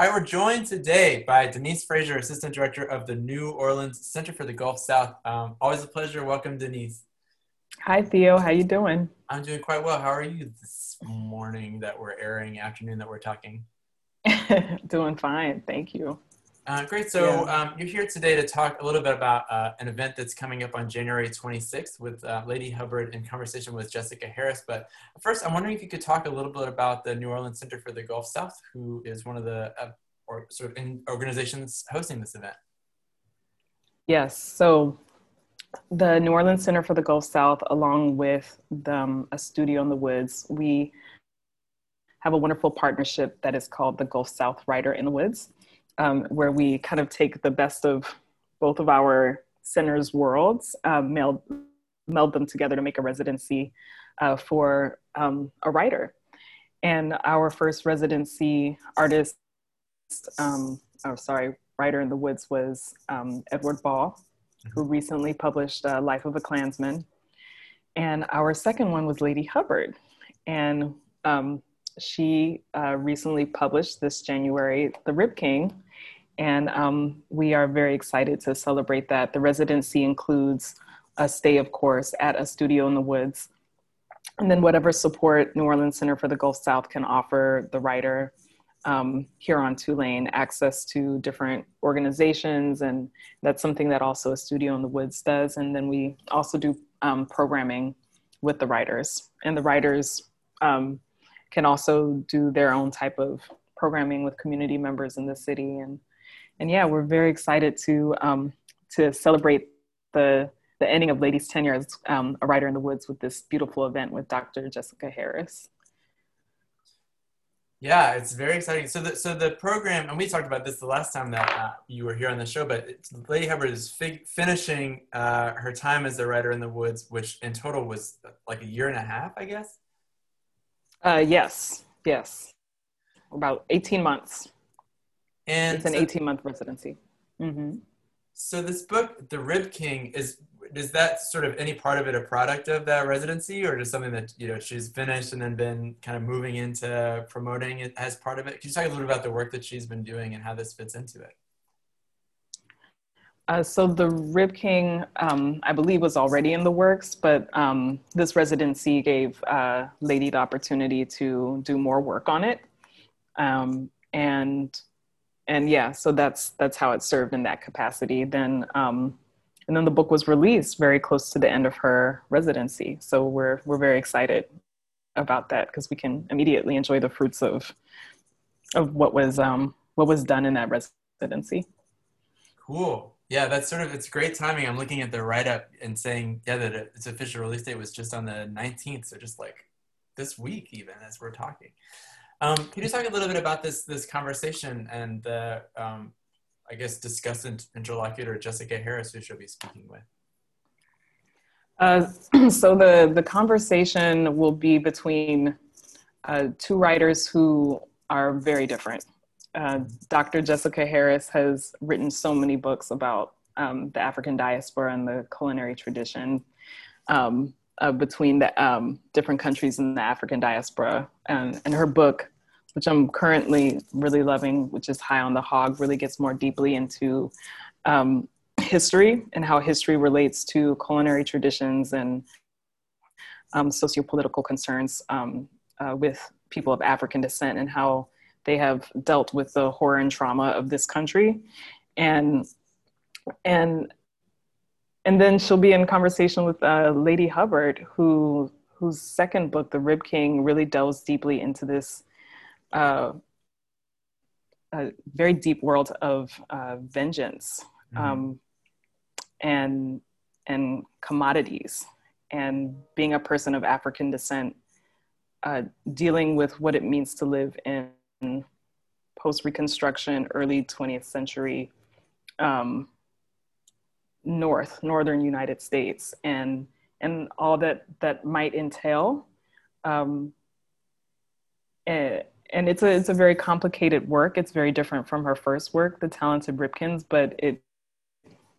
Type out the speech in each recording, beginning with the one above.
All right, we're joined today by Denise Frazier, Assistant Director of the New Orleans Center for the Gulf South. Um, always a pleasure. Welcome, Denise. Hi, Theo. How you doing? I'm doing quite well. How are you this morning that we're airing, afternoon that we're talking? doing fine. Thank you. Uh, great. So yeah. um, you're here today to talk a little bit about uh, an event that's coming up on January 26th with uh, Ladee Hubbard in conversation with Jessica Harris. But first, I'm wondering if you could talk a little bit about the New Orleans Center for the Gulf South, who is one of the uh, or sort of organizations hosting this event. Yes. So the New Orleans Center for the Gulf South, along with the, um, a studio in the woods, we have a wonderful partnership that is called the Gulf South Writer in the Woods um, where we kind of take the best of both of our centers' worlds, um, meld, meld them together to make a residency uh, for um, a writer. And our first residency artist, um, oh, sorry, writer in the woods was um, Edward Ball, who mm-hmm. recently published uh, Life of a Klansman. And our second one was Ladee Hubbard. And um, she uh, recently published this January The Rib King, and um, we are very excited to celebrate that. The residency includes a stay, of course, at a studio in the woods, and then whatever support New Orleans Center for the Gulf South can offer the writer um, here on Tulane, access to different organizations, and that's something that also a studio in the woods does. And then we also do um, programming with the writers, and the writers um, can also do their own type of programming with community members in the city and and yeah, we're very excited to um, to celebrate the the ending of Ladee's Tenure as um, a writer in the woods with this beautiful event with Dr. Jessica Harris. Yeah, it's very exciting. So the so the program, and we talked about this the last time that uh, you were here on the show, but Ladee Hubbard is fig- finishing uh, her time as a writer in the woods, which in total was like a year and a half, I guess. Uh, yes, yes, about eighteen months. And it's an 18 month residency. Mm-hmm. So this book, The Rib King, is is that sort of any part of it a product of that residency, or just something that you know she's finished and then been kind of moving into promoting it as part of it? Can you talk a little bit about the work that she's been doing and how this fits into it? Uh, so the Rib King, um, I believe, was already in the works, but um, this residency gave uh, Ladee the opportunity to do more work on it. Um, and and yeah, so that's that's how it served in that capacity. Then um, and then the book was released very close to the end of her residency. So we're we're very excited about that because we can immediately enjoy the fruits of of what was um, what was done in that residency. Cool. Yeah, that's sort of it's great timing. I'm looking at the write up and saying yeah that its official release date was just on the 19th, so just like this week even as we're talking. Um, can you talk a little bit about this this conversation and the um, I guess discussant interlocutor Jessica Harris, who she'll be speaking with? Uh, so the the conversation will be between uh, two writers who are very different. Uh, Dr. Jessica Harris has written so many books about um, the African diaspora and the culinary tradition. Um, uh, between the um, different countries in the African diaspora. And, and her book, which I'm currently really loving, which is High on the Hog, really gets more deeply into um, history and how history relates to culinary traditions and um, sociopolitical concerns um, uh, with people of African descent and how they have dealt with the horror and trauma of this country. And and and then she'll be in conversation with uh, Ladee Hubbard, who whose second book, The Rib King, really delves deeply into this uh, a very deep world of uh, vengeance mm-hmm. um, and and commodities, and being a person of African descent, uh, dealing with what it means to live in post Reconstruction, early 20th century. Um, north northern united states and and all that that might entail um, and, and it's a it's a very complicated work it's very different from her first work the talented ribkins but it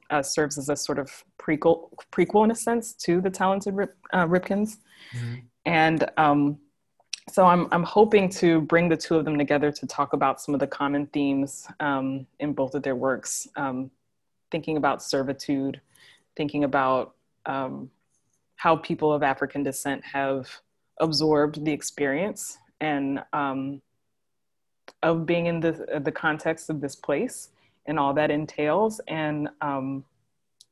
uh, serves as a sort of prequel prequel in a sense to the talented Rip, uh, ribkins mm-hmm. and um, so I'm, I'm hoping to bring the two of them together to talk about some of the common themes um, in both of their works, um, thinking about servitude, thinking about um, how people of African descent have absorbed the experience and um, of being in the, the context of this place and all that entails, and um,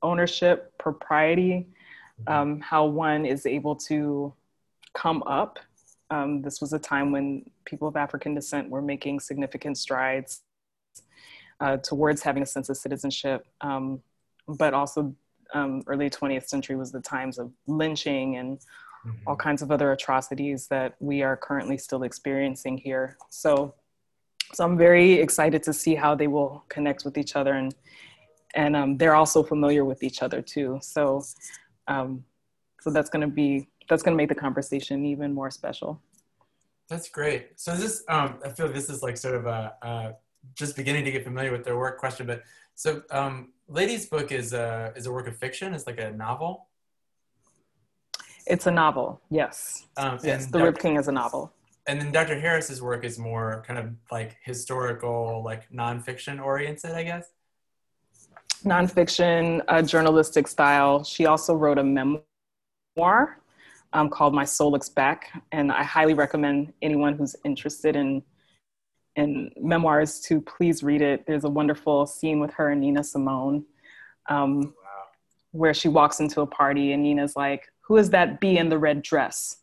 ownership, propriety, um, how one is able to come up um, this was a time when people of African descent were making significant strides uh, towards having a sense of citizenship, um, but also um, early 20th century was the times of lynching and mm-hmm. all kinds of other atrocities that we are currently still experiencing here. So, so I'm very excited to see how they will connect with each other, and and um, they're also familiar with each other too. So, um, so that's going to be that's going to make the conversation even more special. That's great. So this, um, I feel like this is like sort of a, a, just beginning to get familiar with their work question. But so, um, Ladee's book is a is a work of fiction. It's like a novel. It's a novel. Yes. Um, yes. The Rib King is a novel. And then Dr. Harris's work is more kind of like historical, like nonfiction oriented, I guess. Nonfiction, uh, journalistic style. She also wrote a memoir um, called My Soul Looks Back, and I highly recommend anyone who's interested in in memoirs to please read it. There's a wonderful scene with her and Nina Simone, um, wow. where she walks into a party and Nina's like, "Who is that bee in the red dress?"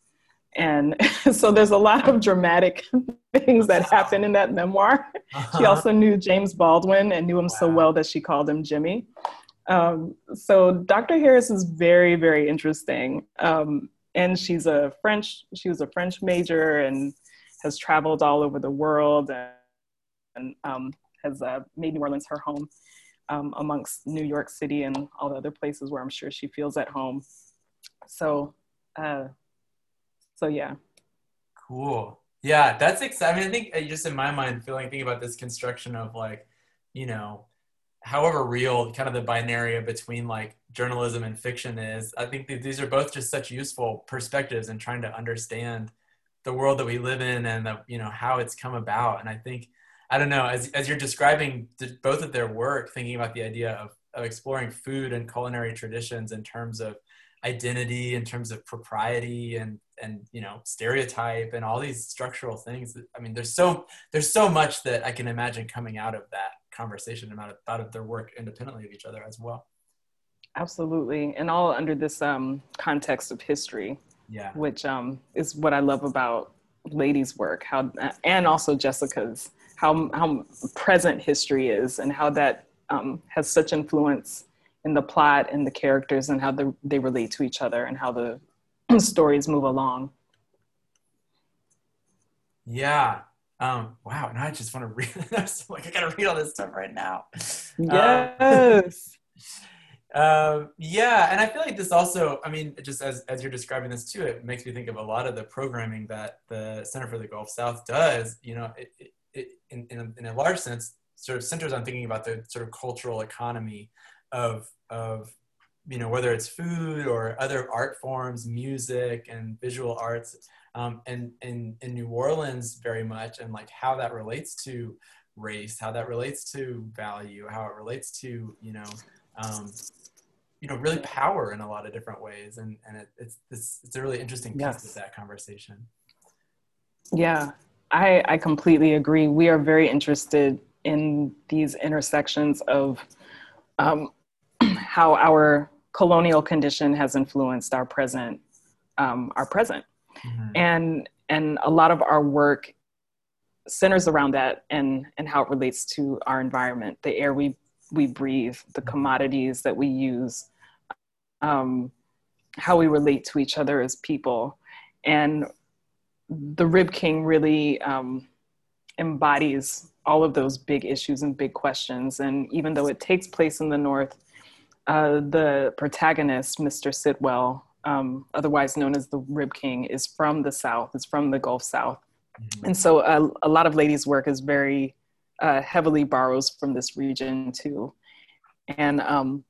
And so there's a lot of dramatic things that happen in that memoir. Uh-huh. She also knew James Baldwin and knew him wow. so well that she called him Jimmy. Um, so Dr. Harris is very, very interesting. Um, and she's a French, she was a French major and has traveled all over the world and, and um, has uh, made New Orleans her home um, amongst New York City and all the other places where I'm sure she feels at home. So, uh, so yeah. Cool. Yeah, that's exciting. I, mean, I think uh, just in my mind, feeling thinking about this construction of like, you know, however real kind of the binary between like journalism and fiction is i think these are both just such useful perspectives in trying to understand the world that we live in and the, you know how it's come about. And i think i don't know as, as you're describing both of their work thinking about the idea of, of exploring food and culinary traditions in terms of identity in terms of propriety and and you know stereotype and all these structural things i mean there's so there's so much that i can imagine coming out of that conversation about about their work independently of each other as well. Absolutely, and all under this um, context of history, yeah, which um, is what I love about Ladee's work, how and also Jessica's, how how present history is, and how that um, has such influence in the plot and the characters, and how the, they relate to each other, and how the stories move along. Yeah, um, wow, now I just want to read. I'm like I gotta read all this stuff right now. Yes. Um, uh, yeah, and I feel like this also. I mean, just as as you're describing this too, it makes me think of a lot of the programming that the Center for the Gulf South does. You know, it, it, it in in a, in a large sense, sort of centers on thinking about the sort of cultural economy of of you know whether it's food or other art forms, music and visual arts um, and in in New Orleans very much, and like how that relates to race, how that relates to value, how it relates to you know, um, you know, really power in a lot of different ways, and and it, it's it's it's a really interesting piece yes. of that conversation. Yeah, I I completely agree. We are very interested in these intersections of um, how our colonial condition has influenced our present um, our present mm-hmm. and and a lot of our work centers around that and and how it relates to our environment the air we we breathe the mm-hmm. commodities that we use um, how we relate to each other as people and the rib king really um, embodies all of those big issues and big questions and even though it takes place in the north uh, the protagonist mr sitwell um, otherwise known as the Rib King, is from the South, is from the Gulf South. Mm-hmm. And so uh, a lot of Ladee's work is very uh, heavily borrows from this region too. And, um,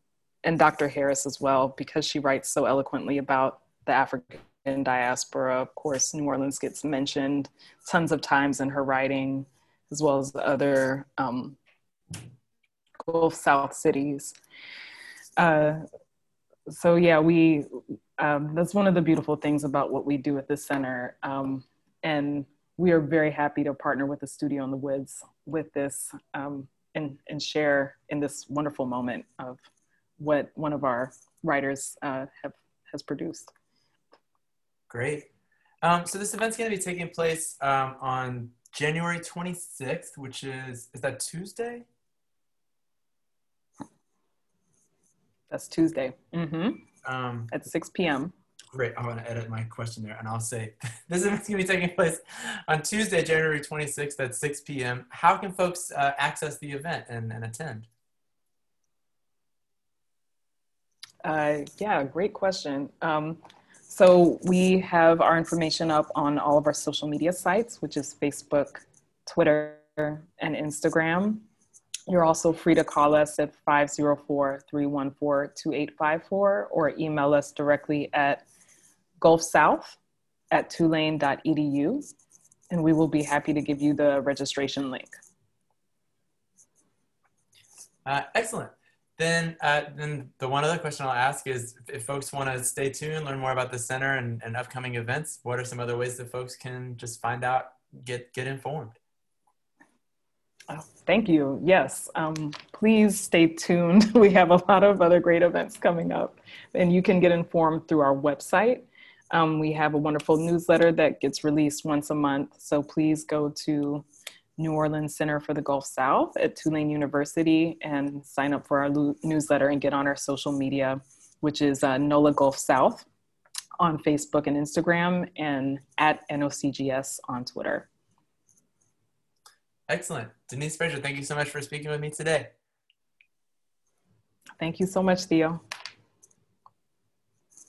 and Dr. Harris as well, because she writes so eloquently about the African diaspora. Of course, New Orleans gets mentioned tons of times in her writing, as well as other um, Gulf South cities. Uh, so yeah, we um, that's one of the beautiful things about what we do at the center, um, and we are very happy to partner with the Studio in the Woods with this um, and and share in this wonderful moment of what one of our writers uh, have has produced. Great. Um, so this event's going to be taking place um, on January 26th, which is is that Tuesday? That's Tuesday. Mm-hmm. Um, At 6 p.m. Great. I want to edit my question there, and I'll say this event's going to be taking place on Tuesday, January 26th at 6 p.m. How can folks uh, access the event and, and attend? Uh, yeah, great question. Um, so we have our information up on all of our social media sites, which is Facebook, Twitter, and Instagram. You're also free to call us at 504 314 2854 or email us directly at gulfsouth at tulane.edu. And we will be happy to give you the registration link. Uh, excellent. Then, uh, then the one other question I'll ask is if folks want to stay tuned, learn more about the center and, and upcoming events, what are some other ways that folks can just find out, get, get informed? Thank you. Yes, um, please stay tuned. We have a lot of other great events coming up, and you can get informed through our website. Um, we have a wonderful newsletter that gets released once a month, so please go to New Orleans Center for the Gulf South at Tulane University and sign up for our newsletter and get on our social media, which is uh, NOLA Gulf South on Facebook and Instagram and at NOCGS on Twitter. Excellent. Denise Frazier, thank you so much for speaking with me today. Thank you so much, Theo.